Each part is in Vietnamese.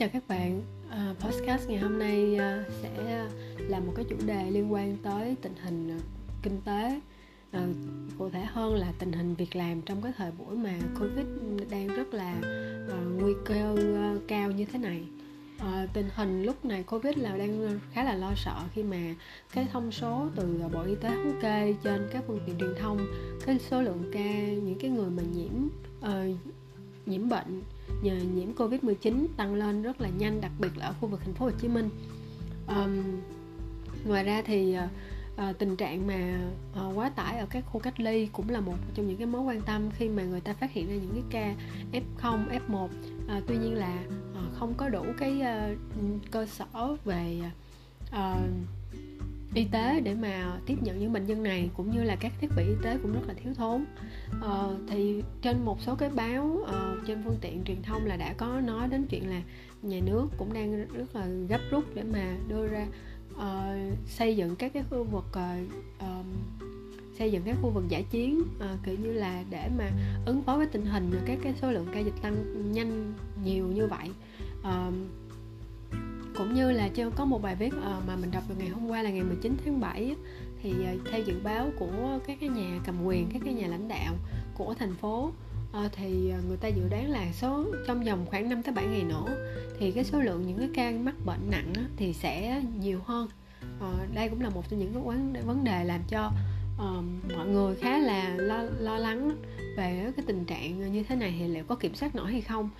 chào các bạn. À, podcast ngày hôm nay à, sẽ là một cái chủ đề liên quan tới tình hình à, kinh tế. Cụ thể hơn là tình hình việc làm trong cái thời buổi mà covid đang rất là nguy cơ cao như thế này. Tình hình lúc này covid là đang khá là lo sợ khi mà cái thông số từ bộ y tế thống kê trên các phương tiện truyền thông cái số lượng ca những cái người mà nhiễm uh, nhiễm bệnh nhờ nhiễm Covid-19 tăng lên rất là nhanh đặc biệt là ở khu vực thành phố Hồ Chí Minh. Um, ngoài ra thì uh, tình trạng mà uh, quá tải ở các khu cách ly cũng là một trong những cái mối quan tâm khi mà người ta phát hiện ra những cái ca F0, F1 uh, tuy nhiên là uh, không có đủ cái uh, cơ sở về uh, y tế để mà tiếp nhận những bệnh nhân này cũng như là các thiết bị y tế cũng rất là thiếu thốn. Ờ, thì trên một số cái báo uh, trên phương tiện truyền thông là đã có nói đến chuyện là nhà nước cũng đang rất là gấp rút để mà đưa ra uh, xây dựng các cái khu vực uh, uh, xây dựng các khu vực giải chiến uh, kiểu như là để mà ứng phó với tình hình các cái số lượng ca dịch tăng nhanh nhiều như vậy. Uh, cũng như là chưa có một bài viết ờ, mà mình đọc được ngày hôm qua là ngày 19 tháng 7 thì ờ, theo dự báo của các cái nhà cầm quyền các cái nhà lãnh đạo của thành phố ờ, thì người ta dự đoán là số trong vòng khoảng 5 tới 7 ngày nữa thì cái số lượng những cái ca mắc bệnh nặng thì sẽ nhiều hơn. Đây cũng là một trong những cái vấn đề làm cho mọi người khá là lo, lo lắng về cái tình trạng như thế này thì liệu có kiểm soát nổi hay không?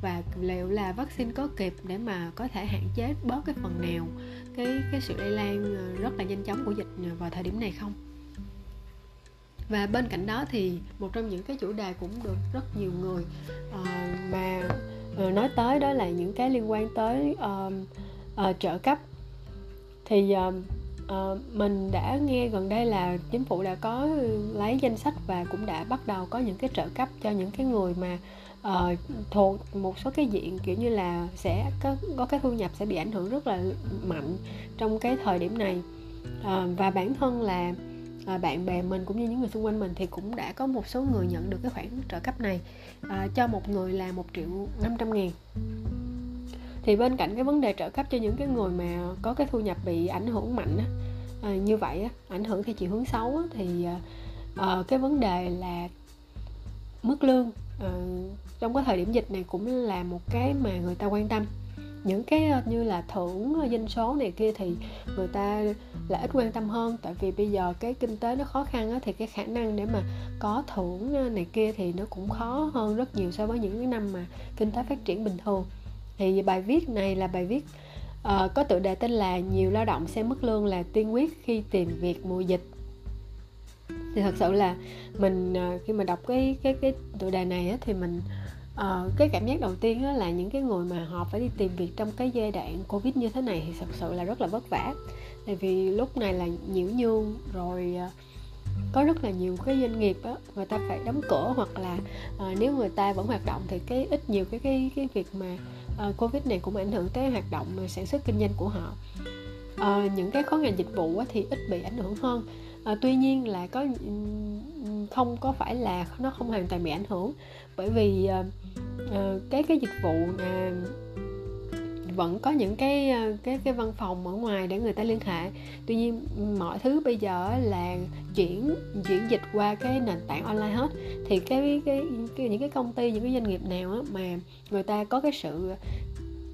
Và liệu là vaccine có kịp để mà có thể hạn chế bớt cái phần nào cái cái sự lây lan ờ, rất là nhanh chóng của dịch vào thời điểm này không? Và bên cạnh đó thì một trong những cái chủ đề cũng được rất nhiều người uh, mà uh, nói tới đó là những cái liên quan tới uh, uh, trợ cấp. Thì uh, uh, mình đã nghe gần đây là chính phủ đã có lấy danh sách và cũng đã bắt đầu có những cái trợ cấp cho những cái người mà uh, thuộc một số cái diện kiểu như là sẽ có có cái thu nhập sẽ bị ảnh hưởng rất là mạnh trong cái thời điểm này. Uh, và bản thân là uh, bạn bè mình cũng như những người xung quanh mình thì cũng đã có một số người nhận được cái khoản trợ cấp này uh, cho một người là một triệu năm trăm ngàn. Thì bên cạnh cái vấn đề trợ cấp cho những cái người mà có cái thu nhập bị ảnh hưởng mạnh á, à, như vậy á, ảnh hưởng theo chiều hướng xấu á, thì à, ờ, cái vấn đề là mức lương. Ừ, trong cái thời điểm dịch này cũng là một cái mà người ta quan tâm. Những cái ờ, như là thưởng ờ, doanh số này kia thì người ta là ít quan tâm hơn. Tại vì bây giờ cái kinh tế nó khó khăn á, thì cái khả năng để mà có thưởng ờ, này kia thì nó cũng khó hơn rất nhiều so với những cái năm mà kinh tế phát triển bình thường. Thì bài viết này là bài viết uh, có tựa đề tên là nhiều lao động sẽ mất lương là tiên quyết khi tìm việc mùa dịch thì thật sự là mình ờ, khi mà đọc cái cái cái tựa đề này á, thì mình uh, cái cảm giác đầu tiên á, là những cái người mà họ phải đi tìm việc trong cái giai đoạn covid như thế này thì thật sự là rất là vất vả. Tại vì lúc này là nhiễu nhương rồi uh, có rất là nhiều cái doanh nghiệp á người ta phải đóng cửa hoặc là uh, nếu người ta vẫn hoạt động thì cái ít nhiều cái cái cái việc mà uh, covid này cũng ảnh hưởng tới hoạt động sản xuất kinh doanh của họ. Uh, những cái khó ngành dịch vụ á, thì ít bị ảnh hưởng hơn à, tuy nhiên là có không có phải là nó không hoàn toàn bị ảnh hưởng. Bởi vì à, cái cái dịch vụ à, vẫn có những cái cái cái văn phòng ở ngoài để người ta liên hệ. Tuy nhiên mọi thứ bây giờ là chuyển chuyển dịch qua cái nền tảng online hết. Thì cái cái, cái những cái công ty những cái doanh nghiệp nào á, mà người ta có cái sự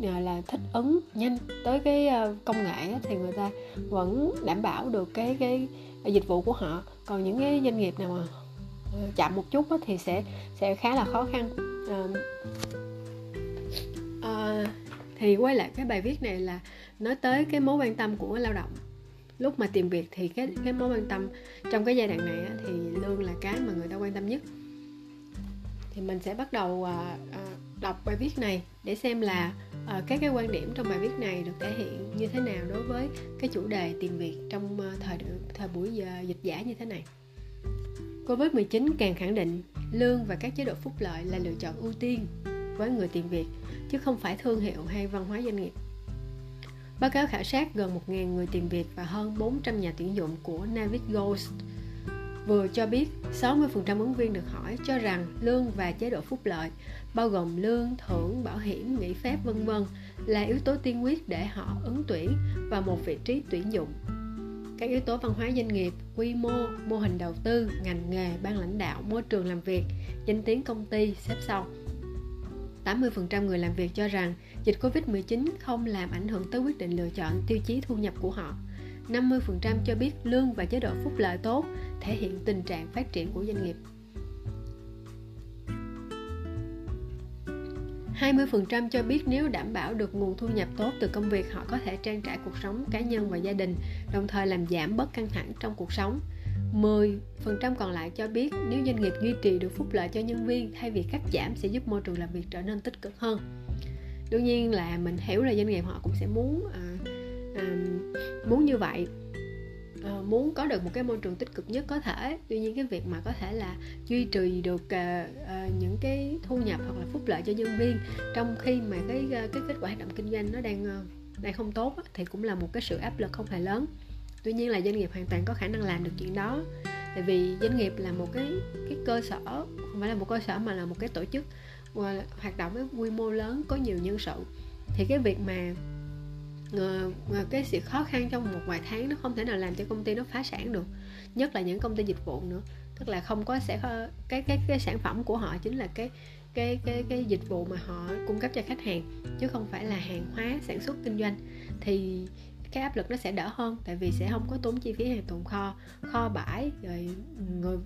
là thích ứng nhanh tới cái công nghệ á, thì người ta vẫn đảm bảo được cái cái dịch vụ của họ. Còn những cái doanh nghiệp nào mà ờ, chậm một chút thì sẽ sẽ khá là khó khăn. À, à, thì quay lại cái bài viết này là nói tới cái mối quan tâm của lao động. Lúc mà tìm việc thì cái cái mối quan tâm trong cái giai đoạn này á, thì lương là cái mà người ta quan tâm nhất. Thì mình sẽ bắt đầu à, à, đọc bài viết này để xem là uh, các cái quan điểm trong bài viết này được thể hiện như thế nào đối với cái chủ đề tìm việc trong uh, thời thời buổi giờ dịch giả như thế này. Covid-19 càng khẳng định lương và các chế độ phúc lợi là lựa chọn ưu tiên với người tìm việc chứ không phải thương hiệu hay văn hóa doanh nghiệp. Báo cáo khảo sát gần 1.000 người tìm việc và hơn 400 nhà tuyển dụng của Navid Ghost vừa cho biết 60% ứng viên được hỏi cho rằng lương và chế độ phúc lợi bao gồm lương, thưởng, bảo hiểm, nghỉ phép vân vân là yếu tố tiên quyết để họ ứng tuyển vào một vị trí tuyển dụng các yếu tố văn hóa doanh nghiệp quy mô mô hình đầu tư ngành nghề ban lãnh đạo môi trường làm việc danh tiếng công ty xếp sau 80% người làm việc cho rằng dịch Covid-19 không làm ảnh hưởng tới quyết định lựa chọn tiêu chí thu nhập của họ. 50% cho biết lương và chế độ phúc lợi tốt thể hiện tình trạng phát triển của doanh nghiệp. 20% cho biết nếu đảm bảo được nguồn thu nhập tốt từ công việc họ có thể trang trải cuộc sống cá nhân và gia đình, đồng thời làm giảm bớt căng thẳng trong cuộc sống. 10% còn lại cho biết nếu doanh nghiệp duy trì được phúc lợi cho nhân viên thay vì cắt giảm sẽ giúp môi trường làm việc trở nên tích cực hơn. Đương nhiên là mình hiểu là doanh nghiệp họ cũng sẽ muốn à, à, muốn như vậy ờ, muốn có được một cái môi trường tích cực nhất có thể. Tuy nhiên cái việc mà có thể là duy trì được ờ, ờ, những cái thu nhập hoặc là phúc lợi cho nhân viên trong khi mà cái cái kết quả hoạt động kinh doanh nó đang đang không tốt thì cũng là một cái sự áp lực không hề lớn. Tuy nhiên là doanh nghiệp hoàn toàn có khả năng làm được chuyện đó. Tại vì doanh nghiệp là một cái cái cơ sở không phải là một cơ sở mà là một cái tổ chức hoạt động với quy mô lớn có nhiều nhân sự. Thì cái việc mà Ờ, cái sự khó khăn trong một vài tháng nó không thể nào làm cho công ty nó phá sản được nhất là những công ty dịch vụ nữa. Tức là không có sẽ cái cái cái sản phẩm của họ chính là cái cái cái cái dịch vụ mà họ cung cấp cho khách hàng chứ không phải là hàng hóa sản xuất kinh doanh. Thì cái áp lực nó sẽ đỡ hơn tại vì sẽ không có tốn chi phí hàng tồn kho kho bãi rồi người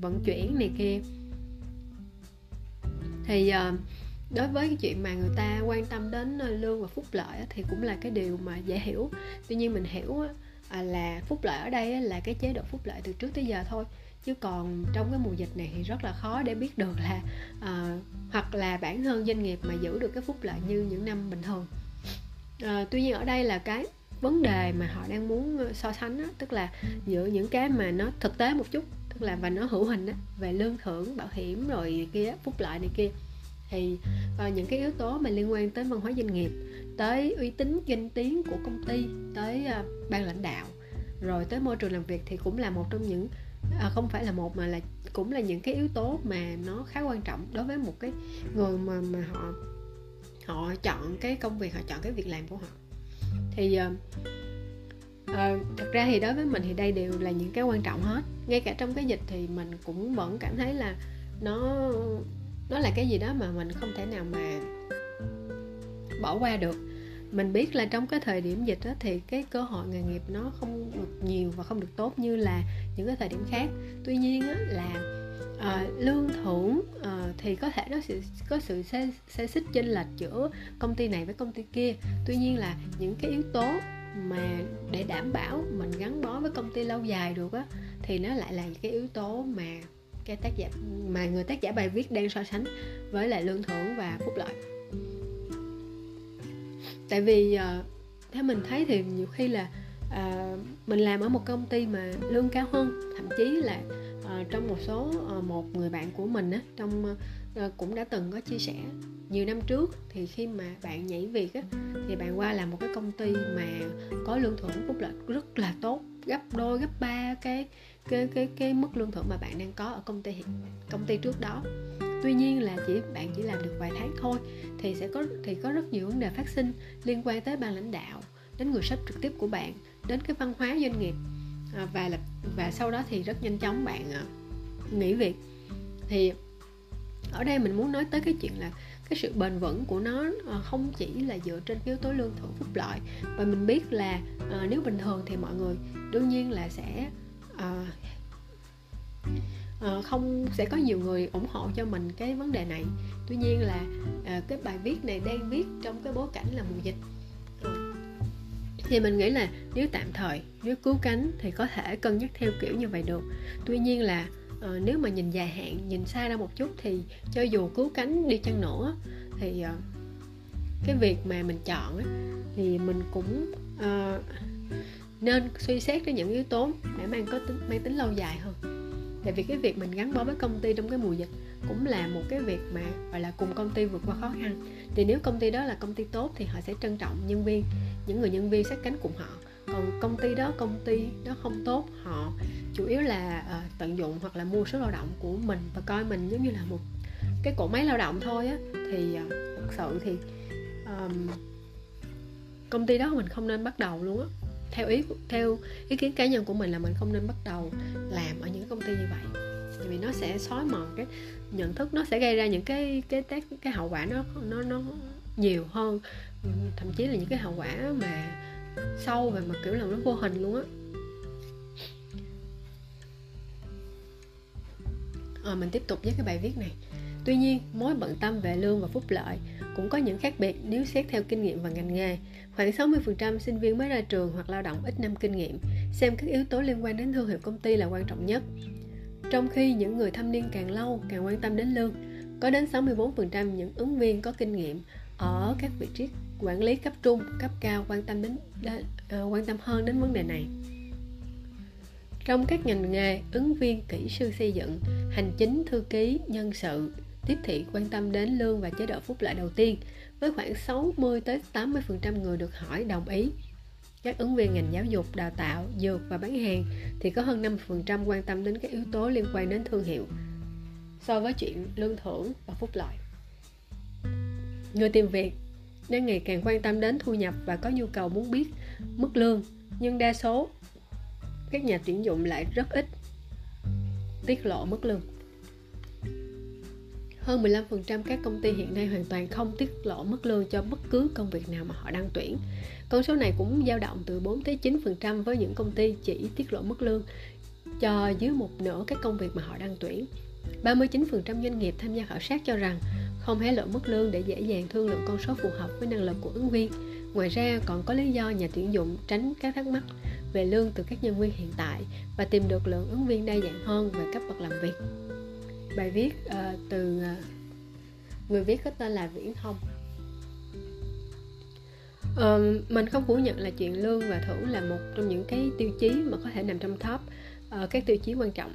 vận chuyển này kia. Thì uh, đối với cái chuyện mà người ta quan tâm đến ờ, lương và phúc lợi thì cũng là cái điều mà dễ hiểu. Tuy nhiên mình hiểu à, là phúc lợi ở đây là cái chế độ phúc lợi từ trước tới giờ thôi. Chứ còn trong cái mùa dịch này thì rất là khó để biết được là uh, hoặc là bản thân doanh nghiệp mà giữ được cái phúc lợi như những năm bình thường. Uh, tuy nhiên ở đây là cái vấn đề mà họ đang muốn so sánh đó, tức là giữa những cái mà nó thực tế một chút tức là và nó hữu hình đó, về lương thưởng bảo hiểm rồi kia phúc lợi này kia thì uh, những cái yếu tố mà liên quan tới văn hóa doanh nghiệp tới uy tín danh tiếng của công ty tới uh, ban lãnh đạo rồi tới môi trường làm việc thì cũng là một trong những à, không phải là một mà là cũng là những cái yếu tố mà nó khá quan trọng đối với một cái người mà mà họ họ chọn cái công việc họ chọn cái việc làm của họ. Thì uh, uh, thật ra thì đối với mình thì đây đều là những cái quan trọng hết. Ngay cả trong cái dịch thì mình cũng vẫn cảm thấy là nó nó là cái gì đó mà mình không thể nào mà bỏ qua được. Mình biết là trong cái thời điểm dịch đó, thì cái cơ hội nghề nghiệp nó không được nhiều và không được tốt như là những cái thời điểm khác. Tuy nhiên á, là uh, lương thưởng uh, thì có thể nó sẽ có sự xe, xe xích chênh lệch giữa công ty này với công ty kia. Tuy nhiên là những cái yếu tố mà để đảm bảo mình gắn bó với công ty lâu dài được á thì nó lại là cái yếu tố mà cái tác giả mà người tác giả bài viết đang so sánh với lại lương thưởng và phúc lợi. Tại vì uh, theo mình thấy thì nhiều khi là uh, mình làm ở một công ty mà lương cao hơn thậm chí là Ờ, trong một số ờ, một người bạn của mình á, trong ờ, cũng đã từng có chia sẻ, nhiều năm trước thì khi mà bạn nhảy việc á, thì bạn qua làm một cái công ty mà có lương thưởng phúc lợi rất là tốt, gấp đôi, gấp ba cái cái cái cái mức lương thưởng mà bạn đang có ở công ty công ty trước đó. Tuy nhiên là chỉ, bạn chỉ làm được vài tháng thôi, thì sẽ có, thì có rất nhiều vấn đề phát sinh liên quan tới ban lãnh đạo, đến người sếp trực tiếp của bạn, đến cái văn hóa doanh nghiệp và lập và sau đó thì rất nhanh chóng bạn à, nghỉ việc. Thì ở đây mình muốn nói tới cái chuyện là cái sự bền vững của nó à, không chỉ là dựa trên yếu tố lương thưởng phúc lợi. Và mình biết là à, nếu bình thường thì mọi người đương nhiên là sẽ à, à, không sẽ có nhiều người ủng hộ cho mình cái vấn đề này. Tuy nhiên là à, cái bài viết này đang viết trong cái bối cảnh là mùa dịch thì mình nghĩ là nếu tạm thời nếu cứu cánh thì có thể cân nhắc theo kiểu như vậy được. Tuy nhiên là à, nếu mà nhìn dài hạn nhìn xa ra một chút thì cho dù cứu cánh đi chăng nữa thì uh, cái việc mà mình chọn ấy, thì mình cũng uh, nên suy xét đến những yếu tố để mang có tính mang tính lâu dài hơn tại vì cái việc mình gắn bó với công ty trong cái mùa dịch cũng là một cái việc mà gọi là cùng công ty vượt qua khó khăn. Thì nếu công ty đó là công ty tốt thì họ sẽ trân trọng nhân viên những người nhân viên sát cánh cùng họ. Còn công ty đó công ty đó không tốt họ chủ yếu là uh, tận dụng hoặc là mua số lao động của mình và coi mình giống như là một cái cỗ máy lao động thôi á. Thì uh, thật sự thì um, công ty đó mình không nên bắt đầu luôn á theo ý theo ý kiến cá nhân của mình là mình không nên bắt đầu làm ở những công ty như vậy. Vì nó sẽ xói mòn cái nhận thức, nó sẽ gây ra những cái cái tác, cái hậu quả nó nó nó nhiều hơn. Thậm chí là những cái hậu quả mà sâu và mà kiểu là nó vô hình luôn á. Rồi mình tiếp tục với cái bài viết này tuy nhiên mối bận tâm về lương và phúc lợi cũng có những khác biệt nếu xét theo kinh nghiệm và ngành nghề khoảng 60% sinh viên mới ra trường hoặc lao động ít năm kinh nghiệm xem các yếu tố liên quan đến thương hiệu công ty là quan trọng nhất trong khi những người thâm niên càng lâu càng quan tâm đến lương có đến 64% những ứng viên có kinh nghiệm ở các vị trí quản lý cấp trung, cấp cao quan tâm đến, đến uh, ờ, quan tâm hơn đến vấn đề này. Trong các ngành nghề, ứng viên kỹ sư xây dựng, hành chính, thư ký, nhân sự, tiếp thị quan tâm đến lương và chế độ phúc lợi đầu tiên với khoảng 60 tới 80% người được hỏi đồng ý. Các ứng viên ngành giáo dục, đào tạo, dược và bán hàng thì có hơn 50% quan tâm đến các yếu tố liên quan đến thương hiệu so với chuyện lương thưởng và phúc lợi. Người tìm việc đang ngày càng quan tâm đến thu nhập và có nhu cầu muốn biết mức lương, nhưng đa số các nhà tuyển dụng lại rất ít tiết lộ mức lương. Hơn 15% các công ty hiện nay hoàn toàn không tiết lộ mức lương cho bất cứ công việc nào mà họ đang tuyển. Con số này cũng dao động từ 4 tới 9% với những công ty chỉ tiết lộ mức lương cho dưới một nửa các công việc mà họ đang tuyển. 39% doanh nghiệp tham gia khảo sát cho rằng không hé lộ mức lương để dễ dàng thương lượng con số phù hợp với năng lực của ứng viên. Ngoài ra, còn có lý do nhà tuyển dụng tránh các thắc mắc về lương từ các nhân viên hiện tại và tìm được lượng ứng viên đa dạng hơn về cấp bậc làm việc. Bài viết uh, từ uh, người viết có tên là Viễn Thông. Uh, mình không phủ nhận là chuyện lương và thưởng là một trong những cái tiêu chí mà có thể nằm trong top uh, các tiêu chí quan trọng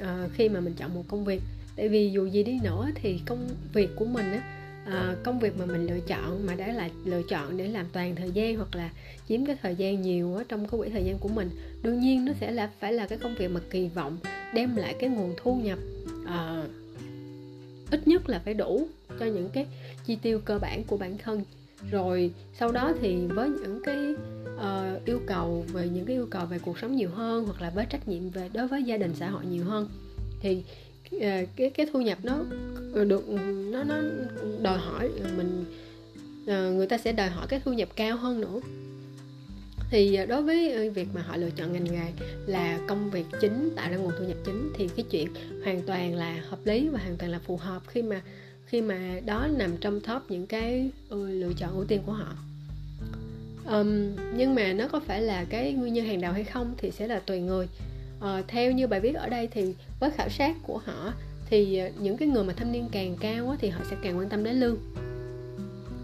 uh, khi mà mình chọn một công việc tại vì dù gì đi nữa thì công việc của mình á à, công việc mà mình lựa chọn mà đã là lựa chọn để làm toàn thời gian hoặc là chiếm cái thời gian nhiều ở trong cái quỹ thời gian của mình đương nhiên nó sẽ là phải là cái công việc mà kỳ vọng đem lại cái nguồn thu nhập à, ít nhất là phải đủ cho những cái chi tiêu cơ bản của bản thân. Rồi sau đó thì với những cái uh, yêu cầu về những cái yêu cầu về cuộc sống nhiều hơn hoặc là với trách nhiệm về đối với gia đình xã hội nhiều hơn thì uh, cái cái thu nhập nó được nó nó đòi hỏi mình uh, người ta sẽ đòi hỏi cái thu nhập cao hơn nữa thì ờ, đối với ờ, việc mà họ lựa chọn ngành nghề là công việc chính tạo ra nguồn thu nhập chính thì cái chuyện hoàn toàn là hợp lý và hoàn toàn là phù hợp khi mà khi mà đó nằm trong top những cái ừ, lựa chọn ưu tiên của họ. Um, nhưng mà nó có phải là cái nguyên nhân hàng đầu hay không thì sẽ là tùy người. Uh, theo như bài viết ở đây thì với khảo sát của họ thì những cái người mà thâm niên càng cao á, thì họ sẽ càng quan tâm đến lương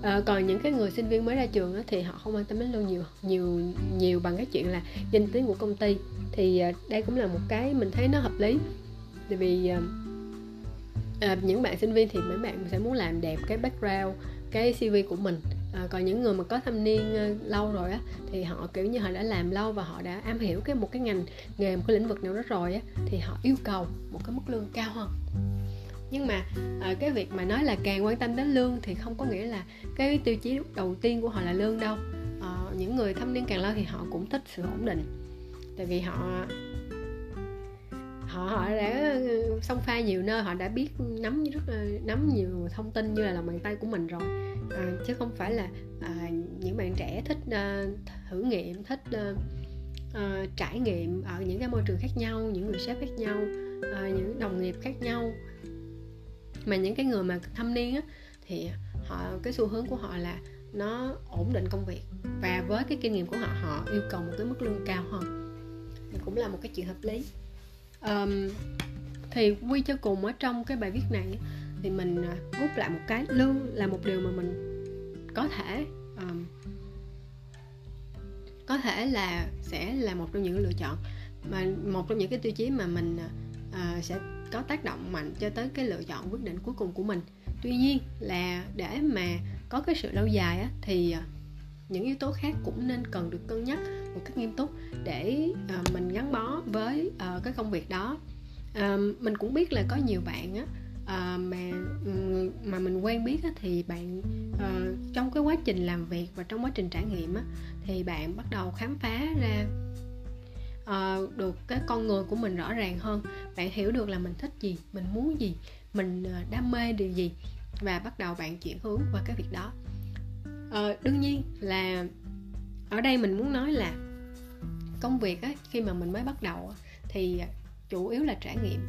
à, còn những cái người sinh viên mới ra trường á, thì họ không quan tâm đến lương nhiều nhiều nhiều bằng cái chuyện là danh tiếng của công ty. Thì à, đây cũng là một cái mình thấy nó hợp lý. Tại vì à, à, những bạn sinh viên thì mấy bạn sẽ muốn làm đẹp cái background cái cv của mình. À, còn những người mà có thâm niên à, lâu rồi á thì họ kiểu như họ đã làm lâu và họ đã am hiểu cái một cái ngành nghề một cái lĩnh vực nào đó rồi á thì họ yêu cầu một cái mức lương cao hơn nhưng mà à, cái việc mà nói là càng quan tâm đến lương thì không có nghĩa là cái tiêu chí đầu tiên của họ là lương đâu. À, những người thâm niên càng lâu thì họ cũng thích sự ổn định. Tại vì họ họ họ đã ừ, xông pha nhiều nơi họ đã biết nắm rất nắm nhiều thông tin như là lòng bàn tay của mình rồi. À, chứ không phải là à, những bạn trẻ thích à, thử nghiệm thích à, à, trải nghiệm ở những cái môi trường khác nhau những người sếp khác nhau à, những đồng nghiệp khác nhau mà những cái người mà thâm niên á thì họ cái xu hướng của họ là nó ổn định công việc. Và với cái kinh nghiệm của họ họ yêu cầu một cái mức lương cao hơn. Thì cũng là một cái chuyện hợp lý. Um, thì quy cho cùng ở trong cái bài viết này thì mình à, rút lại một cái lương là một điều mà mình có thể um, có thể là sẽ là một trong những lựa chọn. Mà một trong những cái tiêu chí mà mình uh, sẽ có tác động mạnh cho tới cái lựa chọn quyết định cuối cùng của mình. Tuy nhiên là để mà có cái sự lâu dài á, thì à, những yếu tố khác cũng nên cần được cân nhắc một cách nghiêm túc để uh, mình gắn bó với uh, cái công việc đó. Uh, mình cũng biết là có nhiều bạn á uh, mà mà mình quen biết á, thì bạn uh, trong cái quá trình làm việc và trong quá trình trải nghiệm á, thì bạn bắt đầu khám phá ra uh, được cái con người của mình rõ ràng hơn. Bạn hiểu được là mình thích gì mình muốn gì mình uh, đam mê điều gì và bắt đầu bạn chuyển hướng qua cái việc đó. Uh, đương nhiên là ở đây mình muốn nói là công việc á, khi mà mình mới bắt đầu thì chủ yếu là trải nghiệm.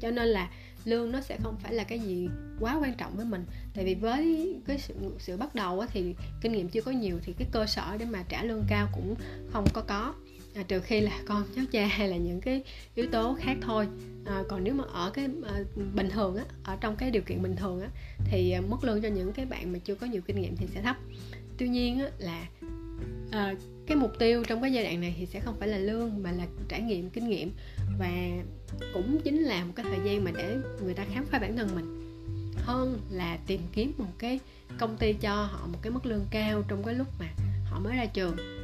Cho nên là lương nó sẽ không phải là cái gì quá quan trọng với mình. Tại vì với cái sự sự bắt đầu thì kinh nghiệm chưa có nhiều thì cái cơ sở để mà trả lương cao cũng không có có à, trừ khi là con cháu cha hay là những cái yếu tố khác thôi. À, còn nếu mà ở cái à, bình thường á ở trong cái điều kiện bình thường á thì à, mức lương cho những cái bạn mà chưa có nhiều kinh nghiệm thì sẽ thấp. Tuy nhiên á, là à, cái mục tiêu trong cái giai đoạn này thì sẽ không phải là lương mà là trải nghiệm kinh nghiệm và cũng chính là một cái thời gian mà để người ta khám phá bản thân mình. Hơn là tìm kiếm một cái công ty cho họ một cái mức lương cao trong cái lúc mà họ mới ra trường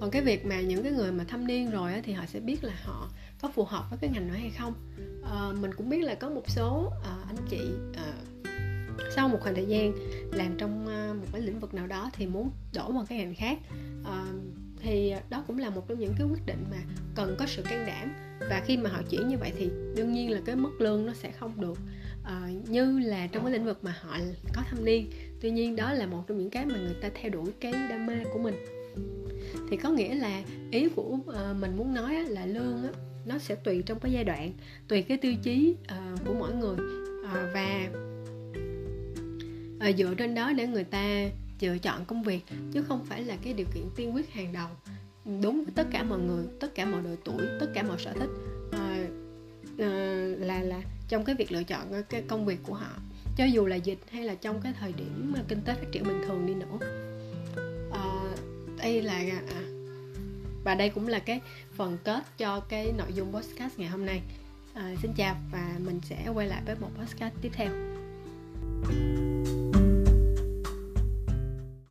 còn cái việc mà những cái người mà thâm niên rồi á, thì họ sẽ biết là họ có phù hợp với cái ngành đó hay không. À, mình cũng biết là có một số à, anh chị à, sau một khoảng thời gian làm trong à, một cái lĩnh vực nào đó thì muốn đổi một cái ngành khác à, thì đó cũng là một trong những cái quyết định mà cần có sự can đảm. Và khi mà họ chuyển như vậy thì đương nhiên là cái mức lương nó sẽ không được uh, như là trong cái lĩnh vực mà họ có thâm niên. Tuy nhiên đó là một trong những cái mà người ta theo đuổi cái đam mê của mình thì có nghĩa là ý của ờ, mình muốn nói là lương nó sẽ tùy trong cái giai đoạn, tùy cái tiêu chí ờ, của mỗi người. Ờ, và dựa trên đó để người ta lựa chọn công việc, chứ không phải là cái điều kiện tiên quyết hàng đầu. Đúng với tất cả mọi người, tất cả mọi độ tuổi, tất cả mọi sở thích là là trong cái việc lựa chọn cái công việc của họ. Cho dù là dịch hay là trong cái thời điểm mà kinh tế phát triển bình thường đi nữa uh, đây là à, à, và đây cũng là cái phần kết cho cái nội dung podcast ngày hôm nay. À, xin chào và mình sẽ quay lại với một podcast tiếp theo.